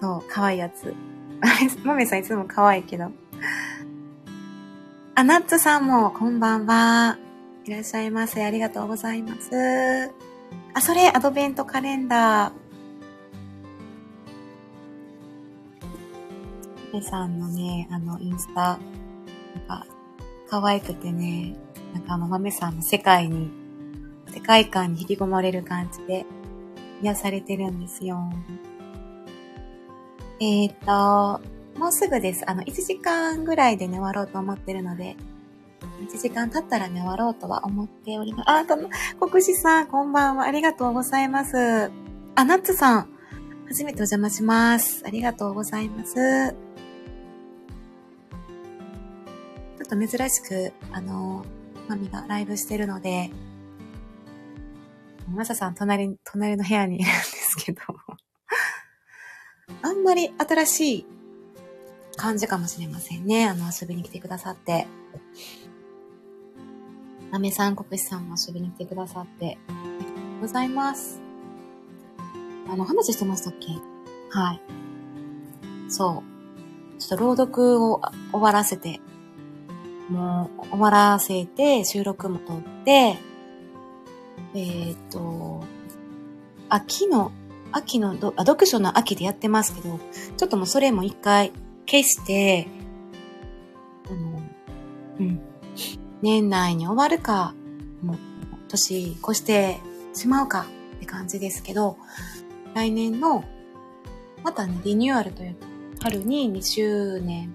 そう、かわいいやつ。まめさんいつもかわいいけど。あ、ナッツさんも、こんばんは。いらっしゃいませ。ありがとうございます。あ、それ、アドベントカレンダー。めさんのね、あの、インスタ、なんか、可愛くてね、なんかあの、豆さんの世界に世界観に引き込まれる感じで癒されてるんですよ。えっ、と、もうすぐです。あの、1時間ぐらいでね、終わろうと思ってるので、1時間経ったらね、終わろうとは思っております。あ、との、国士さん、こんばんは。ありがとうございます。あ、ナッツさん、初めてお邪魔します。ありがとうございます。ょっと珍しく、あの、マミがライブしてるので、マサさん隣、隣の部屋にいるんですけど あんまり新しい感じかもしれませんね。あの、遊びに来てくださって。なめさん、国士さんも遊びに来てくださって。ありがとうございます。あの、話してましたっけ？はい。そう。ちょっと朗読を終わらせて、もう終わらせて、収録も撮って、えっ、ー、と、秋の、秋のあ、読書の秋でやってますけど、ちょっともうそれも一回消して、あの、うん、年内に終わるか、もう年越してしまうかって感じですけど、来年の、またね、リニューアルというか、春に2周年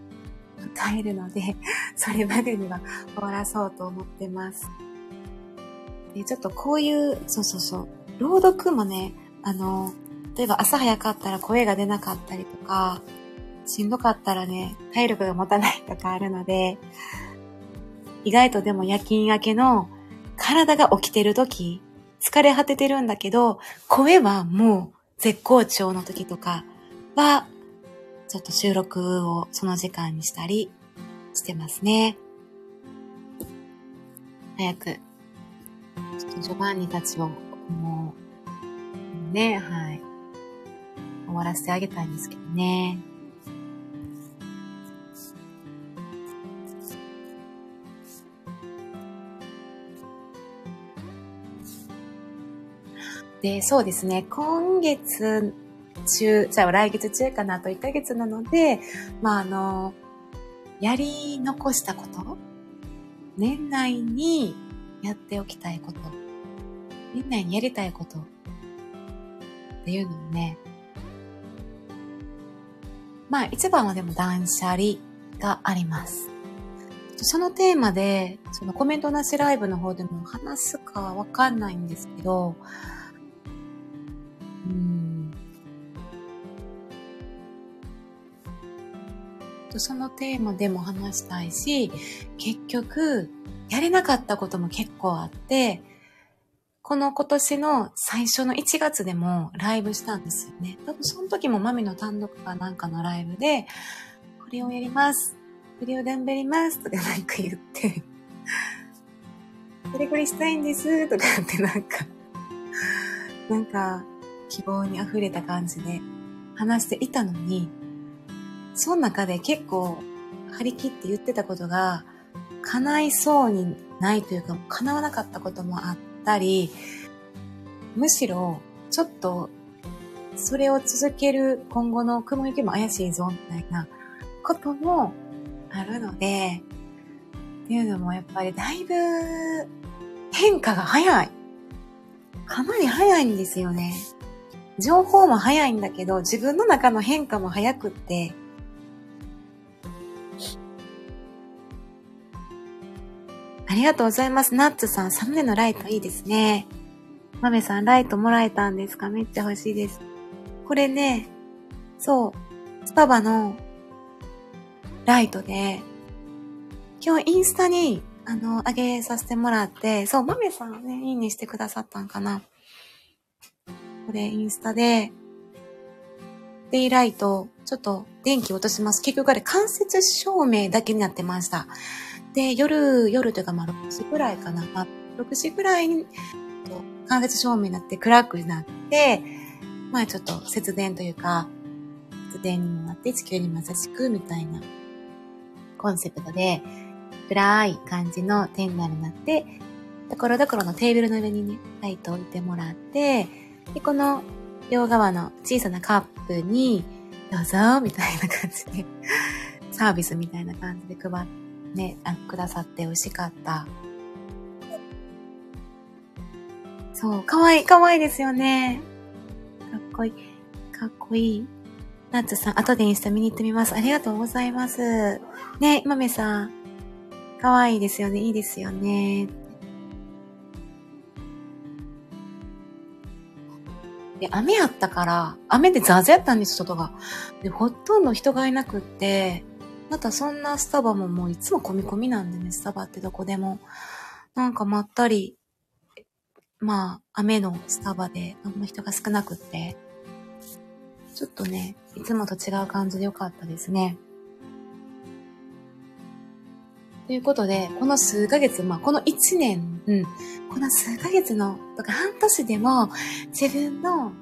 迎えるので、それまでには終わらそうと思ってます。で、ちょっとこういう、そうそうそう、朗読もね、あの、例えば朝早かったら声が出なかったりとか、しんどかったらね、体力が持たないとかあるので、意外とでも夜勤明けの体が起きてる時、疲れ果ててるんだけど、声はもう絶好調の時とかは、ちょっと収録をその時間にしたりしてますね。早くちょっとジョバンニたちを、もう、ね、はい。終わらせてあげたいんですけどね。で、そうですね。今月中、じゃあ来月中かなと1ヶ月なので、まあ、あの、やり残したこと年内にやっておきたいこと、年内にやりたいことっていうのをね、まあ一番はでも断捨離があります。そのテーマで、そのコメントなしライブの方でも話すかわかんないんですけど、とそのテーマでも話したいし、結局、やれなかったことも結構あって、この今年の最初の1月でもライブしたんですよね。多分その時もマミの単独かなんかのライブで、これをやります。これを頑張ります。とかなんか言ってこれこれしたいんです。とかってなんかなんか希望に溢れた感じで話していたのに、その中で結構張り切って言ってたことが叶いそうにないというか叶わなかったこともあっ、たり、むしろ、ちょっと、それを続ける今後の雲行きも怪しいぞ、みたいなこともあるので、っていうのもやっぱりだいぶ変化が早い。かなり早いんですよね。情報も早いんだけど、自分の中の変化も早くって、ありがとうございます。ナッツさん、サムネのライトいいですね。マメさん、ライトもらえたんですか？めっちゃ欲しいです。これね、そう、スタバのライトで、今日インスタに、あの、上げさせてもらって、そう、マメさんね、いいにしてくださったんかな。これ、インスタで、デイライト、ちょっと電気落とします。結局あれ、間接照明だけになってました。で、夜、夜というかまあ6時ぐらいかな。まあ、6時ぐらいに、間接照明になって暗くなって、まあちょっと節電というか、節電にもなって地球にも優しくみたいなコンセプトで、暗い感じの店内になって、ところどころのテーブルの上にね、ライトを置いてもらって、で、この両側の小さなカップに、どうぞ、みたいな感じで、サービスみたいな感じで配っ、ね、あくださって美味しかった。そう、かわいい、かわいいですよね。かっこいい。かっこいい。ナッツさん、後でインスタ見に行ってみます。ありがとうございます。ね、マメさん。かわいいですよね。いいですよね。で、雨やったから、雨でザーザーやったんです、外が。で、ほとんど人がいなくって、またそんなスタバももういつも込み込みなんでね、スタバってどこでも。なんかまったり、まあ、雨のスタバであんま人が少なくって、ちょっとね、いつもと違う感じでよかったですね。ということで、この数ヶ月、まあ、この1年、うん、この数ヶ月の、とか半年でも、自分の考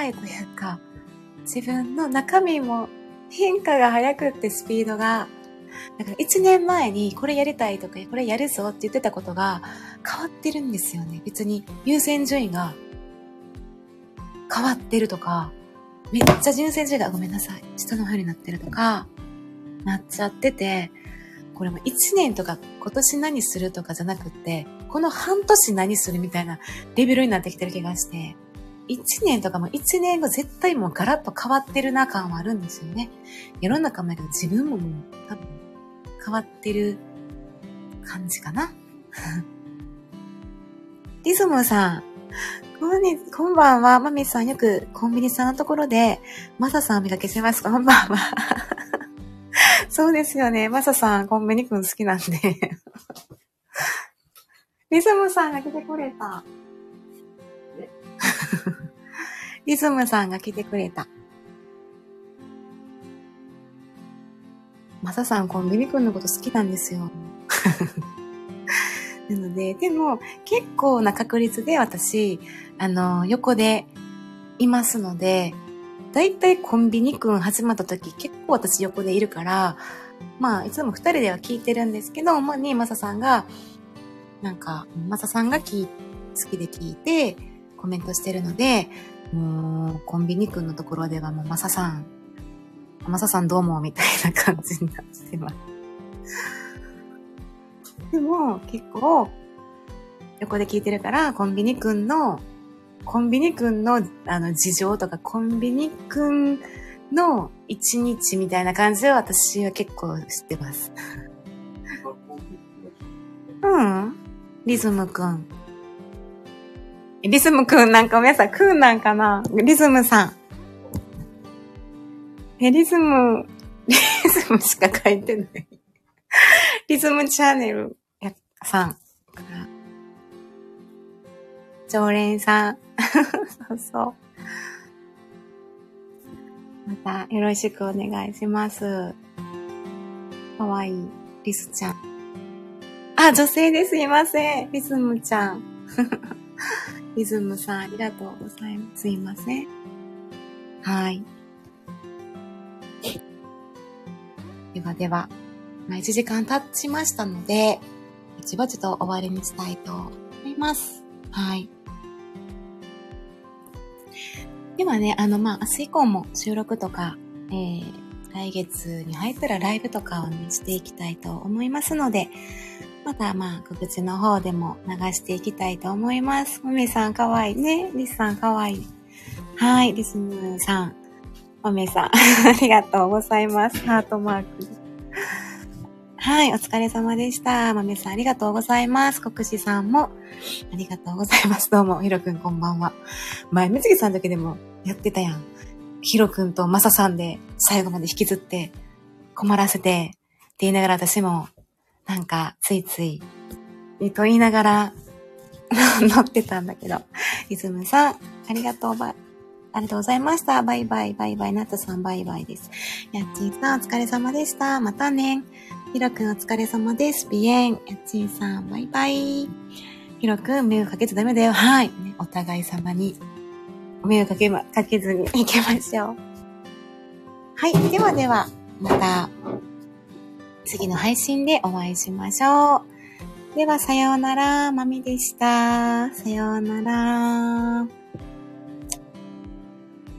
えというか、自分の中身も変化が早くってスピードが。だから1年前にこれやりたいとか、これやるぞって言ってたことが変わってるんですよね。別に優先順位が変わってるとか、めっちゃ優先順位がごめんなさい。下の方になってるとか、なっちゃってて、これも1年とか今年何するとかじゃなくって、この半年何するみたいなレベルになってきてる気がして、1年とかも1年後絶対もうガラッと変わってるな感はあるんですよね。世の中もやけど自分ももう多分変わってる感じかな。リズムさん、こんに、こんばんは。マミさんよくコンビニさんのところで、マサさんお見かけしますこんばんは。そうですよね。マサさんコンビニくん好きなんで。リズムさんが来てくれた。リズムさんが来てくれた。マサさん、コンビニくんのこと好きなんですよ。なので、でも、結構な確率で私、あの、横でいますので、だいたいコンビニくん始まった時、結構私横でいるから、まあ、いつも二人では聞いてるんですけど、まあに、マサさんが、なんか、マサさんが好きで聞いて、コメントしてるので、もう、コンビニくんのところではもう、マサさん、マサさんどうも、みたいな感じになってます。でも、結構、横で聞いてるから、コンビニくんのコンビニくんの、あの、事情とか、コンビニくんの一日みたいな感じで私は結構知ってます。うん。リズムくん。リズムくんなんか皆さん、くんなんかな？リズムさん。え、リズム、リズムしか書いてない。リズムチャンネルやさんから。常連さん。そうそう。またよろしくお願いします。かわいい。リスちゃん。あ、女性ですいません。リズムちゃん。リズムさん、ありがとうございます。すいません。はい。ではでは、まあ、1時間経ちましたので、一ぼちと終わりにしたいと思います。はい。ではね、あの、まあ、明日以降も収録とか、えー、来月に入ったらライブとかをね、していきたいと思いますので、また、まあ、告知の方でも流していきたいと思います。もめさんかわいいね。リスさんかわいい。はい、リスムさん。もめさん、ありがとうございます。ハートマーク。はい、お疲れ様でした。まめさん、ありがとうございます。国士さんも、ありがとうございます。どうも、ひろくんこんばんは。前、みつぎさんだけでもやってたやん。ひろくんとまささんで最後まで引きずって困らせてって言いながら私もなんかついついえと言いながら 乗ってたんだけど。リズムさん、ありがとうば、ありがとうございました。バイバイ、バイバイ、ナットさんバイバイです。やっちーさん、お疲れ様でした。またね。ひろくんお疲れ様です。ビエン。やっちーさん、バイバイ。ひろくん、迷惑かけちゃダメだよ。はい。お互い様に、迷惑かけま、かけずに行きましょう。はい。ではでは、また、次の配信でお会いしましょう。では、さようなら。まみでした。さようなら。